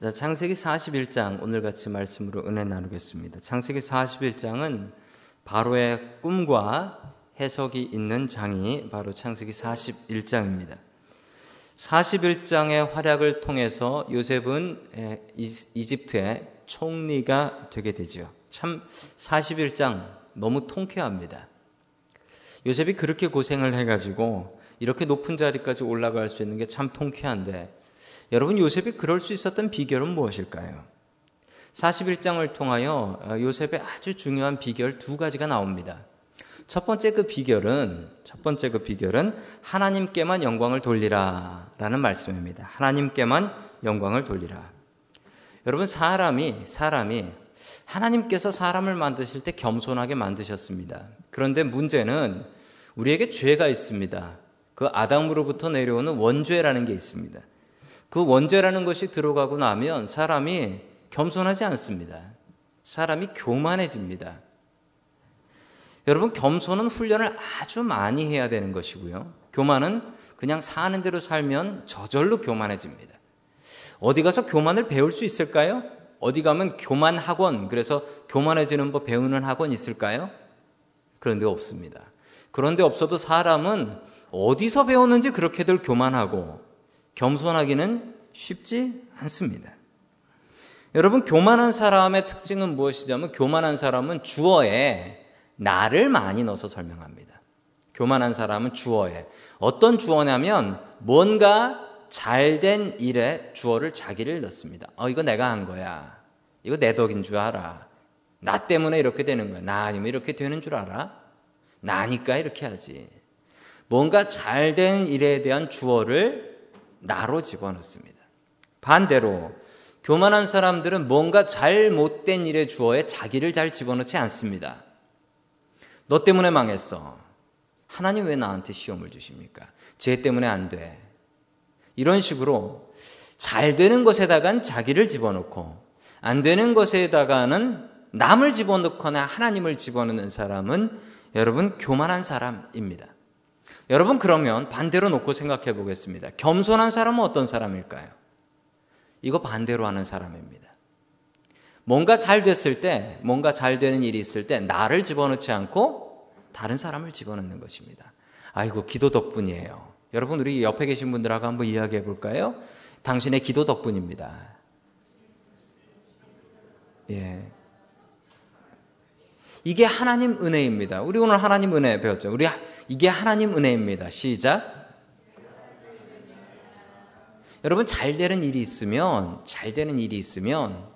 자, 창세기 41장 오늘 같이 말씀으로 은혜 나누겠습니다. 창세기 41장은 바로의 꿈과 해석이 있는 장이 바로 창세기 41장입니다. 41장의 활약을 통해서 요셉은 이집트의 총리가 되게 되죠. 참 41장 너무 통쾌합니다. 요셉이 그렇게 고생을 해가지고 이렇게 높은 자리까지 올라갈 수 있는 게 참 통쾌한데 여러분 요셉이 그럴 수 있었던 비결은 무엇일까요? 41장을 통하여 어, 요셉의 아주 중요한 비결 두 가지가 나옵니다. 첫 번째 그 비결은 첫 번째 그 비결은 하나님께만 영광을 돌리라라는 말씀입니다. 하나님께만 영광을 돌리라. 여러분 사람이 사람이 하나님께서 사람을 만드실 때 겸손하게 만드셨습니다. 그런데 문제는 우리에게 죄가 있습니다. 그 아담으로부터 내려오는 원죄라는 게 있습니다. 그 원죄라는 것이 들어가고 나면 사람이 겸손하지 않습니다. 사람이 교만해집니다. 여러분, 겸손은 훈련을 아주 많이 해야 되는 것이고요. 교만은 그냥 사는 대로 살면 저절로 교만해집니다. 어디 가서 교만을 배울 수 있을까요? 어디 가면 교만 학원, 그래서 교만해지는 법 배우는 학원 있을까요? 그런데 없습니다. 그런데 없어도 사람은 어디서 배웠는지 그렇게들 교만하고 겸손하기는 쉽지 않습니다. 여러분, 교만한 사람의 특징은 무엇이냐면, 교만한 사람은 주어에 나를 많이 넣어서 설명합니다. 교만한 사람은 주어에. 어떤 주어냐면, 뭔가 잘된 일에 주어를 자기를 넣습니다. 어, 이거 내가 한 거야. 이거 내 덕인 줄 알아. 나 때문에 이렇게 되는 거야. 나 아니면 이렇게 되는 줄 알아? 나니까 이렇게 하지. 뭔가 잘된 일에 대한 주어를 나로 집어넣습니다. 반대로 교만한 사람들은 뭔가 잘못된 일에 주어에 자기를 잘 집어넣지 않습니다. 너 때문에 망했어. 하나님 왜 나한테 시험을 주십니까? 죄 때문에 안 돼. 이런 식으로 잘 되는 것에다간 자기를 집어넣고 안 되는 것에다가는 남을 집어넣거나 하나님을 집어넣는 사람은 여러분 교만한 사람입니다. 여러분 그러면 반대로 놓고 생각해 보겠습니다. 겸손한 사람은 어떤 사람일까요? 이거 반대로 하는 사람입니다. 뭔가 잘 됐을 때, 뭔가 잘 되는 일이 있을 때 나를 집어넣지 않고 다른 사람을 집어넣는 것입니다. 아이고 기도 덕분이에요. 여러분 우리 옆에 계신 분들하고 한번 이야기해 볼까요? 당신의 기도 덕분입니다. 예. 이게 하나님 은혜입니다. 우리 오늘 하나님 은혜 배웠죠. 우리 이게 하나님 은혜입니다. 시작. 여러분 잘 되는 일이 있으면 잘 되는 일이 있으면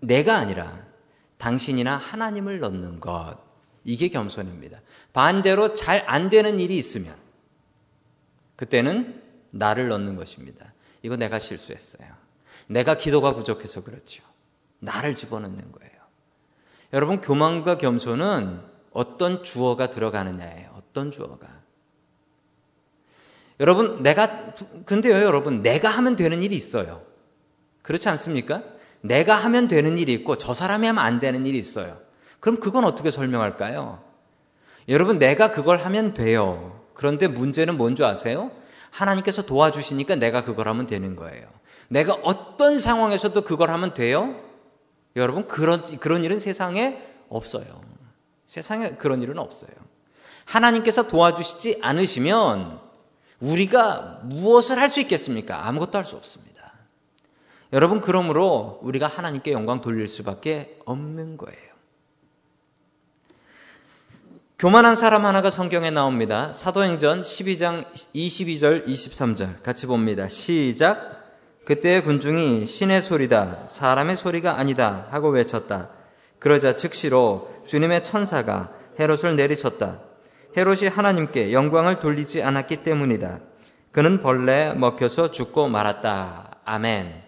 내가 아니라 당신이나 하나님을 넣는 것 이게 겸손입니다. 반대로 잘 안 되는 일이 있으면 그때는 나를 넣는 것입니다. 이거 내가 실수했어요. 내가 기도가 부족해서 그렇죠. 나를 집어넣는 거예요. 여러분 교만과 겸손은 어떤 주어가 들어가느냐예요. 어떤 주어가. 여러분 내가 근데요 여러분 내가 하면 되는 일이 있어요. 그렇지 않습니까? 내가 하면 되는 일이 있고 저 사람이 하면 안 되는 일이 있어요. 그럼 그건 어떻게 설명할까요? 여러분 내가 그걸 하면 돼요. 그런데 문제는 뭔지 아세요? 하나님께서 도와주시니까 내가 그걸 하면 되는 거예요. 내가 어떤 상황에서도 그걸 하면 돼요? 여러분 그런 그런 일은 세상에 없어요. 세상에 그런 일은 없어요. 하나님께서 도와주시지 않으시면 우리가 무엇을 할 수 있겠습니까? 아무것도 할 수 없습니다. 여러분 그러므로 우리가 하나님께 영광 돌릴 수밖에 없는 거예요. 교만한 사람 하나가 성경에 나옵니다. 사도행전 12장 22절 23절 같이 봅니다. 시작 그때의 군중이 신의 소리다, 사람의 소리가 아니다 하고 외쳤다. 그러자 즉시로 주님의 천사가 헤롯을 내리쳤다. 헤롯이 하나님께 영광을 돌리지 않았기 때문이다. 그는 벌레에 먹혀서 죽고 말았다. 아멘.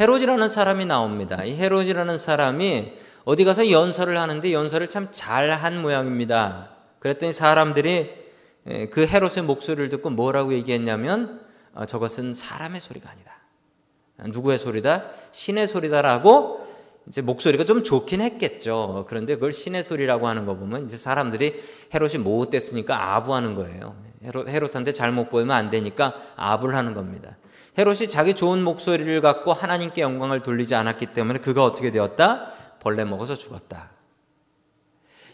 헤롯이라는 사람이 나옵니다. 이 헤롯이라는 사람이 어디 가서 연설을 하는데 연설을 참 잘한 모양입니다. 그랬더니 사람들이 그 헤롯의 목소리를 듣고 뭐라고 얘기했냐면 어, 저것은 사람의 소리가 아니다. 누구의 소리다? 신의 소리다라고 이제 목소리가 좀 좋긴 했겠죠. 그런데 그걸 신의 소리라고 하는 거 보면 이제 사람들이 헤롯이 못됐으니까 아부하는 거예요. 헤롯, 헤롯한테 잘못 보이면 안 되니까 아부를 하는 겁니다. 헤롯이 자기 좋은 목소리를 갖고 하나님께 영광을 돌리지 않았기 때문에 그가 어떻게 되었다? 벌레 먹어서 죽었다.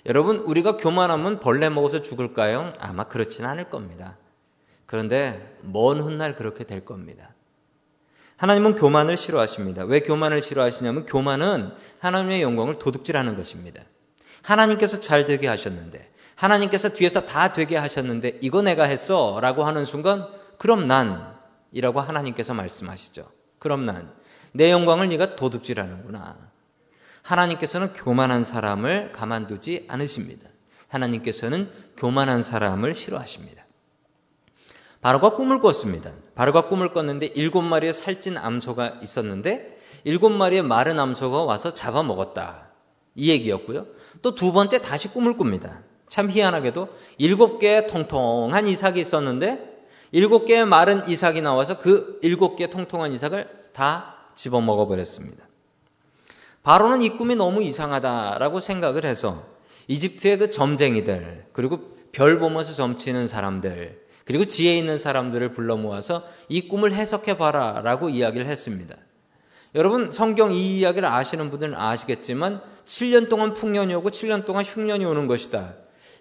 여러분, 우리가 교만하면 벌레 먹어서 죽을까요? 아마 그렇지는 않을 겁니다. 그런데 먼 훗날 그렇게 될 겁니다. 하나님은 교만을 싫어하십니다. 왜 교만을 싫어하시냐면 교만은 하나님의 영광을 도둑질하는 것입니다. 하나님께서 잘 되게 하셨는데, 하나님께서 뒤에서 다 되게 하셨는데, 이거 내가 했어. 라고 하는 순간, 그럼 난, 이라고 하나님께서 말씀하시죠. 그럼 난, 내 영광을 네가 도둑질하는구나. 하나님께서는 교만한 사람을 가만두지 않으십니다. 하나님께서는 교만한 사람을 싫어하십니다. 바로가 꿈을 꿨습니다. 바로가 꿈을 꿨는데 일곱 마리의 살찐 암소가 있었는데 일곱 마리의 마른 암소가 와서 잡아먹었다. 이 얘기였고요. 또 두 번째 다시 꿈을 꿉니다. 참 희한하게도 일곱 개의 통통한 이삭이 있었는데 일곱 개의 마른 이삭이 나와서 그 일곱 개의 통통한 이삭을 다 집어먹어 버렸습니다. 바로는 이 꿈이 너무 이상하다라고 생각을 해서 이집트의 그 점쟁이들 그리고 별 보면서 점치는 사람들 그리고 지혜 있는 사람들을 불러 모아서 이 꿈을 해석해 봐라 라고 이야기를 했습니다. 여러분 성경 이 이야기를 아시는 분들은 아시겠지만 7년 동안 풍년이 오고 7년 동안 흉년이 오는 것이다.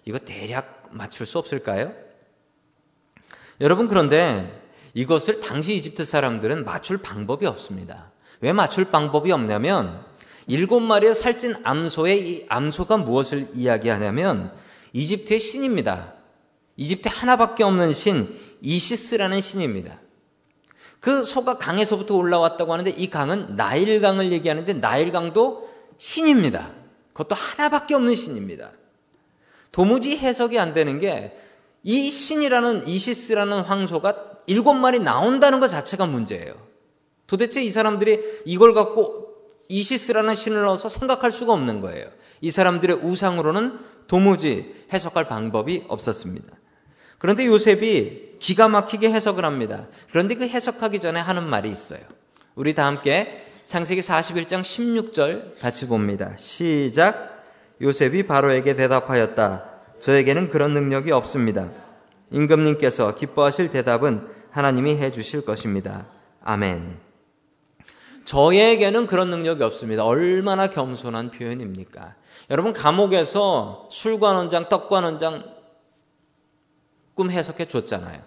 이거 대략 맞출 수 없을까요? 여러분 그런데 이것을 당시 이집트 사람들은 맞출 방법이 없습니다. 왜 맞출 방법이 없냐면 일곱 마리의 살찐 암소의 이 암소가 무엇을 이야기하냐면 이집트의 신입니다. 이집트 하나밖에 없는 신 이시스라는 신입니다. 그 소가 강에서부터 올라왔다고 하는데 이 강은 나일강을 얘기하는데 나일강도 신입니다. 그것도 하나밖에 없는 신입니다. 도무지 해석이 안 되는 게 이 신이라는 이시스라는 황소가 일곱 마리 나온다는 것 자체가 문제예요. 도대체 이 사람들이 이걸 갖고 이시스라는 신을 넣어서 생각할 수가 없는 거예요. 이 사람들의 우상으로는 도무지 해석할 방법이 없었습니다. 그런데 요셉이 기가 막히게 해석을 합니다. 그런데 그 해석하기 전에 하는 말이 있어요. 우리 다 함께 창세기 41장 16절 같이 봅니다. 시작. 요셉이 바로에게 대답하였다. 저에게는 그런 능력이 없습니다. 임금님께서 기뻐하실 대답은 하나님이 해 주실 것입니다. 아멘. 저에게는 그런 능력이 없습니다. 얼마나 겸손한 표현입니까? 여러분, 감옥에서 술관원장, 떡관원장 꿈 해석해 줬잖아요.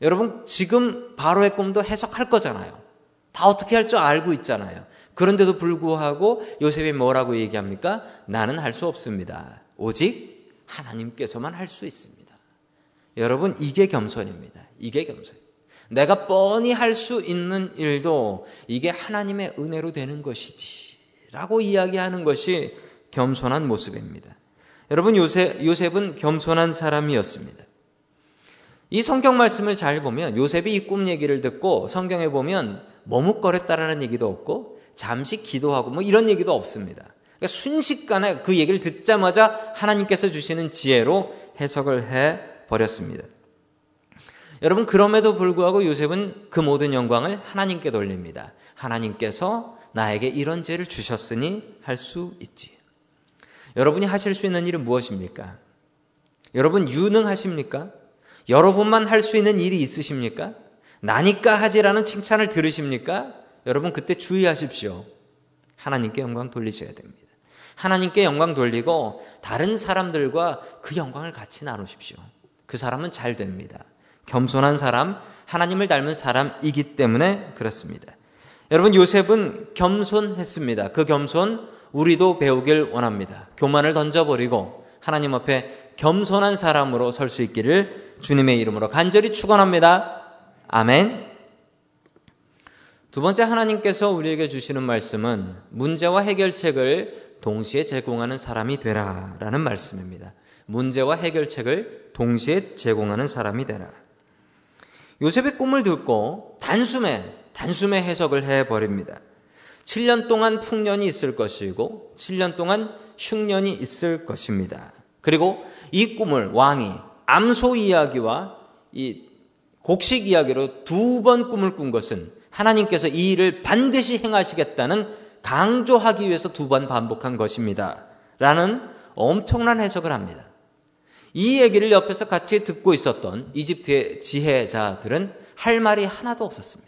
여러분, 지금 바로의 꿈도 해석할 거잖아요. 다 어떻게 할 줄 알고 있잖아요. 그런데도 불구하고 요셉이 뭐라고 얘기합니까? 나는 할 수 없습니다. 오직 하나님께서만 할 수 있습니다. 여러분, 이게 겸손입니다. 이게 겸손. 내가 뻔히 할 수 있는 일도 이게 하나님의 은혜로 되는 것이지. 라고 이야기하는 것이 겸손한 모습입니다. 여러분, 요셉, 요셉은 겸손한 사람이었습니다. 이 성경 말씀을 잘 보면 요셉이 이 꿈 얘기를 듣고 성경에 보면 머뭇거렸다라는 얘기도 없고 잠시 기도하고 뭐 이런 얘기도 없습니다. 그러니까 순식간에 그 얘기를 듣자마자 하나님께서 주시는 지혜로 해석을 해 버렸습니다. 여러분 그럼에도 불구하고 요셉은 그 모든 영광을 하나님께 돌립니다. 하나님께서 나에게 이런 죄를 주셨으니 할 수 있지. 여러분이 하실 수 있는 일은 무엇입니까? 여러분 유능하십니까? 여러분만 할 수 있는 일이 있으십니까? 나니까 하지라는 칭찬을 들으십니까? 여러분 그때 주의하십시오. 하나님께 영광 돌리셔야 됩니다. 하나님께 영광 돌리고 다른 사람들과 그 영광을 같이 나누십시오. 그 사람은 잘 됩니다. 겸손한 사람, 하나님을 닮은 사람이기 때문에 그렇습니다. 여러분 요셉은 겸손했습니다. 그 겸손 우리도 배우길 원합니다. 교만을 던져버리고 하나님 앞에 겸손한 사람으로 설 수 있기를 주님의 이름으로 간절히 축원합니다. 아멘. 두 번째 하나님께서 우리에게 주시는 말씀은 문제와 해결책을 동시에 제공하는 사람이 되라라는 말씀입니다. 문제와 해결책을 동시에 제공하는 사람이 되라. 요셉의 꿈을 듣고 단숨에 단숨에 해석을 해 버립니다. 7년 동안 풍년이 있을 것이고 7년 동안 흉년이 있을 것입니다. 그리고 이 꿈을 왕이 암소 이야기와 이 곡식 이야기로 두 번 꿈을 꾼 것은 하나님께서 이 일을 반드시 행하시겠다는 강조하기 위해서 두 번 반복한 것입니다. 라는 엄청난 해석을 합니다. 이 얘기를 옆에서 같이 듣고 있었던 이집트의 지혜자들은 할 말이 하나도 없었습니다.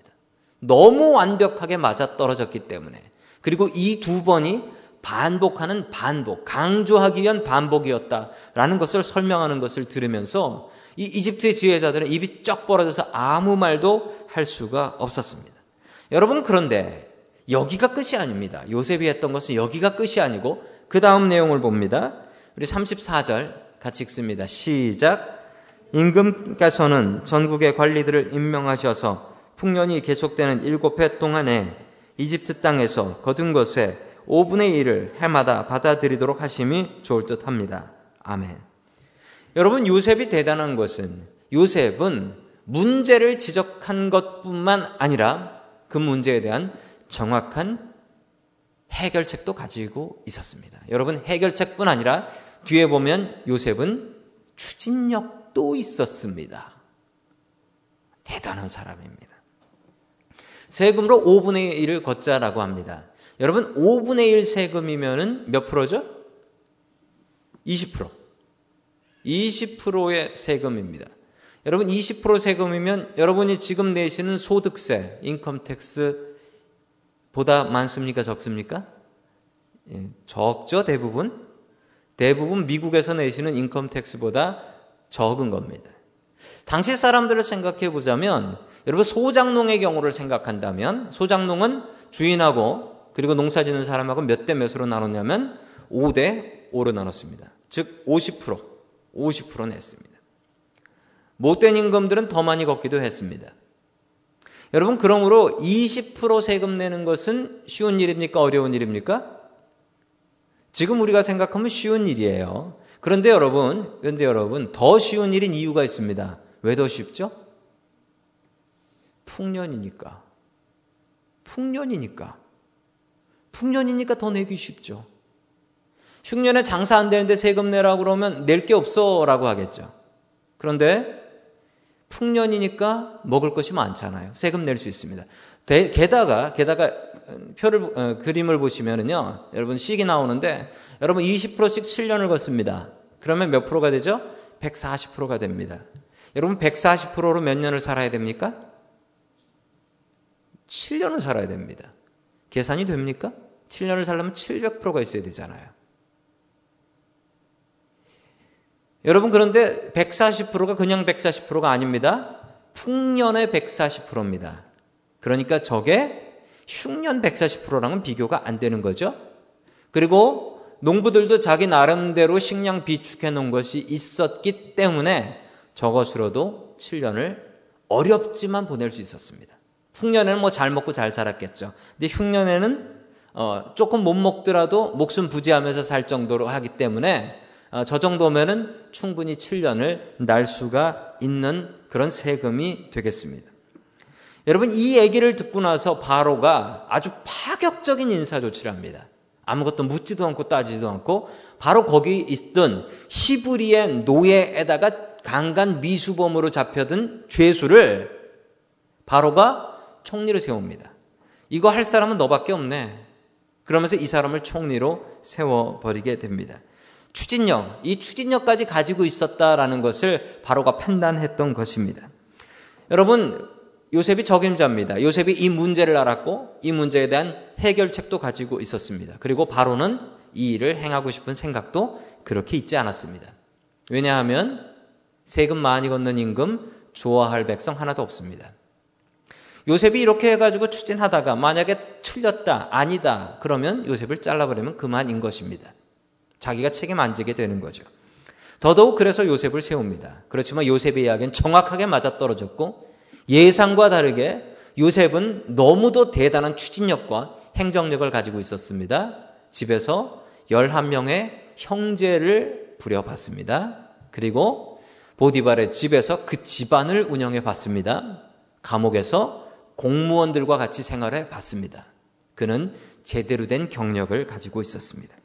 너무 완벽하게 맞아 떨어졌기 때문에. 그리고 이 두 번이 반복하는 반복, 강조하기 위한 반복이었다라는 것을 설명하는 것을 들으면서 이 이집트의 지혜자들은 입이 쩍 벌어져서 아무 말도 할 수가 없었습니다. 여러분 그런데 여기가 끝이 아닙니다. 요셉이 했던 것은 여기가 끝이 아니고 그 다음 내용을 봅니다. 우리 34절 같이 읽습니다. 시작. 임금께서는 전국의 관리들을 임명하셔서 풍년이 계속되는 일곱 해 동안에 이집트 땅에서 거둔 것에 5분의 1을 해마다 받아들이도록 하심이 좋을 듯 합니다. 아멘. 여러분, 요셉이 대단한 것은 요셉은 문제를 지적한 것뿐만 아니라 그 문제에 대한 정확한 해결책도 가지고 있었습니다. 여러분, 해결책뿐 아니라 뒤에 보면 요셉은 추진력도 있었습니다. 대단한 사람입니다. 세금으로 5분의 1을 걷자라고 합니다. 여러분, 5분의 1 세금이면은 몇 프로죠? 20%. 20%의 세금입니다. 여러분, 20% 세금이면 여러분이 지금 내시는 소득세, 인컴텍스 보다 많습니까? 적습니까? 예, 적죠, 대부분. 대부분 미국에서 내시는 인컴텍스보다 적은 겁니다. 당시 사람들을 생각해 보자면 여러분 소장농의 경우를 생각한다면 소장농은 주인하고 그리고 농사 짓는 사람하고 몇 대 몇으로 나눴냐면 5대 5로 나눴습니다. 즉 50%, 50% 냈습니다. 못된 임금들은 더 많이 걷기도 했습니다. 여러분 그러므로 20% 세금 내는 것은 쉬운 일입니까? 어려운 일입니까? 지금 우리가 생각하면 쉬운 일이에요. 그런데 여러분, 그런데 여러분 더 쉬운 일인 이유가 있습니다. 왜 더 쉽죠? 풍년이니까. 풍년이니까. 풍년이니까 더 내기 쉽죠. 흉년에 장사 안 되는데 세금 내라고 그러면 낼 게 없어 라고 하겠죠. 그런데 풍년이니까 먹을 것이 많잖아요. 세금 낼 수 있습니다. 게다가, 게다가 표를, 어, 그림을 보시면은요, 여러분 식이 나오는데, 여러분 20%씩 7년을 걷습니다. 그러면 몇 프로가 되죠? 140%가 됩니다. 여러분 140%로 몇 년을 살아야 됩니까? 7년을 살아야 됩니다. 계산이 됩니까? 7년을 살려면 700%가 있어야 되잖아요. 여러분 그런데 140%가 그냥 140%가 아닙니다. 풍년의 140%입니다. 그러니까 저게 흉년 140%랑은 비교가 안 되는 거죠. 그리고 농부들도 자기 나름대로 식량 비축해 놓은 것이 있었기 때문에 저것으로도 7년을 어렵지만 보낼 수 있었습니다. 흉년에는 뭐 잘 먹고 잘 살았겠죠. 근데 흉년에는 어, 조금 못 먹더라도 목숨 부지하면서 살 정도로 하기 때문에 어, 저 정도면은 충분히 7년을 날 수가 있는 그런 세금이 되겠습니다. 여러분 이 얘기를 듣고 나서 바로가 아주 파격적인 인사 조치를 합니다. 아무것도 묻지도 않고 따지지도 않고 바로 거기 있던 히브리의 노예에다가 강간 미수범으로 잡혀든 죄수를 바로가 총리로 세웁니다. 이거 할 사람은 너밖에 없네. 그러면서 이 사람을 총리로 세워버리게 됩니다. 추진력, 이 추진력까지 가지고 있었다라는 것을 바로가 판단했던 것입니다. 여러분, 요셉이 적임자입니다. 요셉이 이 문제를 알았고 이 문제에 대한 해결책도 가지고 있었습니다. 그리고 바로는 이 일을 행하고 싶은 생각도 그렇게 있지 않았습니다. 왜냐하면 세금 많이 걷는 임금 좋아할 백성 하나도 없습니다. 요셉이 이렇게 해가지고 추진하다가 만약에 틀렸다, 아니다, 그러면 요셉을 잘라버리면 그만인 것입니다. 자기가 책임 안 지게 되는 거죠. 더더욱 그래서 요셉을 세웁니다. 그렇지만 요셉의 이야기는 정확하게 맞아떨어졌고 예상과 다르게 요셉은 너무도 대단한 추진력과 행정력을 가지고 있었습니다. 집에서 11명의 형제를 부려봤습니다. 그리고 보디발의 집에서 그 집안을 운영해 봤습니다. 감옥에서 공무원들과 같이 생활해 봤습니다. 그는 제대로 된 경력을 가지고 있었습니다.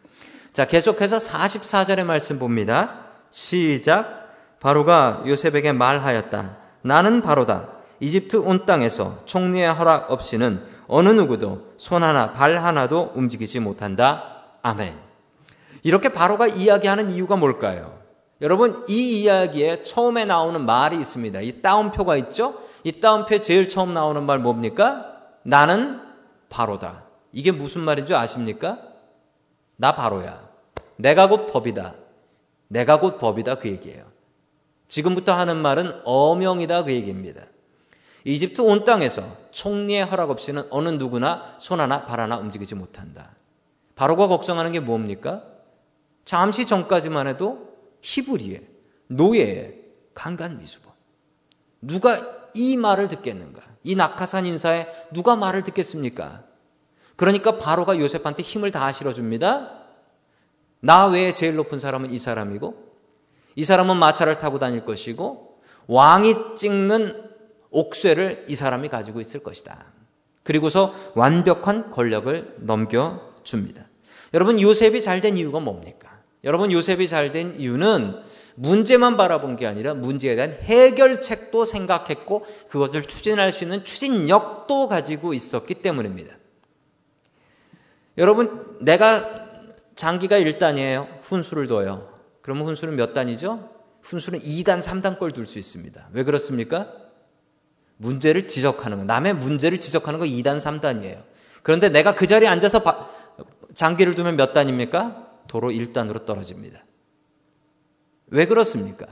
자, 계속해서 44절의 말씀 봅니다. 시작. 바로가 요셉에게 말하였다. 나는 바로다. 이집트 온 땅에서 총리의 허락 없이는 어느 누구도 손 하나, 발 하나도 움직이지 못한다. 아멘. 이렇게 바로가 이야기하는 이유가 뭘까요? 여러분, 이 이야기에 처음에 나오는 말이 있습니다. 이 따옴표가 있죠? 이 따옴표에 제일 처음 나오는 말 뭡니까? 나는 바로다. 이게 무슨 말인 줄 아십니까? 나 바로야. 내가 곧 법이다. 내가 곧 법이다. 그 얘기예요. 지금부터 하는 말은 어명이다. 그 얘기입니다. 이집트 온 땅에서 총리의 허락 없이는 어느 누구나 손 하나 발 하나 움직이지 못한다. 바로가 걱정하는 게 뭡니까? 잠시 전까지만 해도 히브리의 노예의 강간 미수범. 누가 이 말을 듣겠는가? 이 낙하산 인사에 누가 말을 듣겠습니까? 그러니까 바로가 요셉한테 힘을 다 실어줍니다. 나 외에 제일 높은 사람은 이 사람이고, 이 사람은 마차를 타고 다닐 것이고, 왕이 찍는 옥쇠를 이 사람이 가지고 있을 것이다. 그리고서 완벽한 권력을 넘겨줍니다. 여러분, 요셉이 잘 된 이유가 뭡니까? 여러분, 요셉이 잘 된 이유는 문제만 바라본 게 아니라 문제에 대한 해결책도 생각했고 그것을 추진할 수 있는 추진력도 가지고 있었기 때문입니다. 여러분, 내가 장기가 1단이에요. 훈수를 둬요. 그러면 훈수는 몇 단이죠? 훈수는 2단, 3단 걸 둘 수 있습니다. 왜 그렇습니까? 문제를 지적하는 거, 남의 문제를 지적하는 거 2단, 3단이에요. 그런데 내가 그 자리에 앉아서 장기를 두면 몇 단입니까? 도로 1단으로 떨어집니다. 왜 그렇습니까?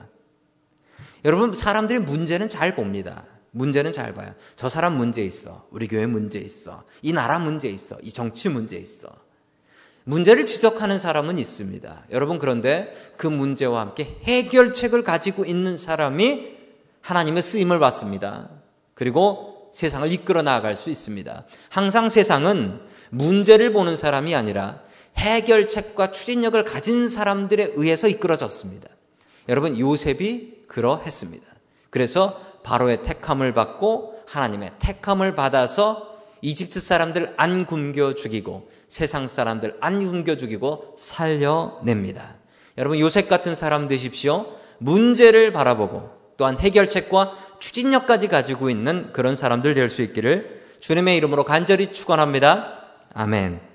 여러분, 사람들이 문제는 잘 봅니다. 문제는 잘 봐요. 저 사람 문제 있어. 우리 교회 문제 있어. 이 나라 문제 있어. 이 정치 문제 있어. 문제를 지적하는 사람은 있습니다. 여러분, 그런데 그 문제와 함께 해결책을 가지고 있는 사람이 하나님의 쓰임을 받습니다. 그리고 세상을 이끌어 나아갈 수 있습니다. 항상 세상은 문제를 보는 사람이 아니라 해결책과 추진력을 가진 사람들에 의해서 이끌어졌습니다. 여러분 요셉이 그러했습니다. 그래서 바로의 택함을 받고 하나님의 택함을 받아서 이집트 사람들 안 굶겨 죽이고 세상 사람들 안 굶겨 죽이고 살려냅니다. 여러분 요셉 같은 사람 되십시오. 문제를 바라보고 또한 해결책과 추진력까지 가지고 있는 그런 사람들 될 수 있기를 주님의 이름으로 간절히 축원합니다. 아멘.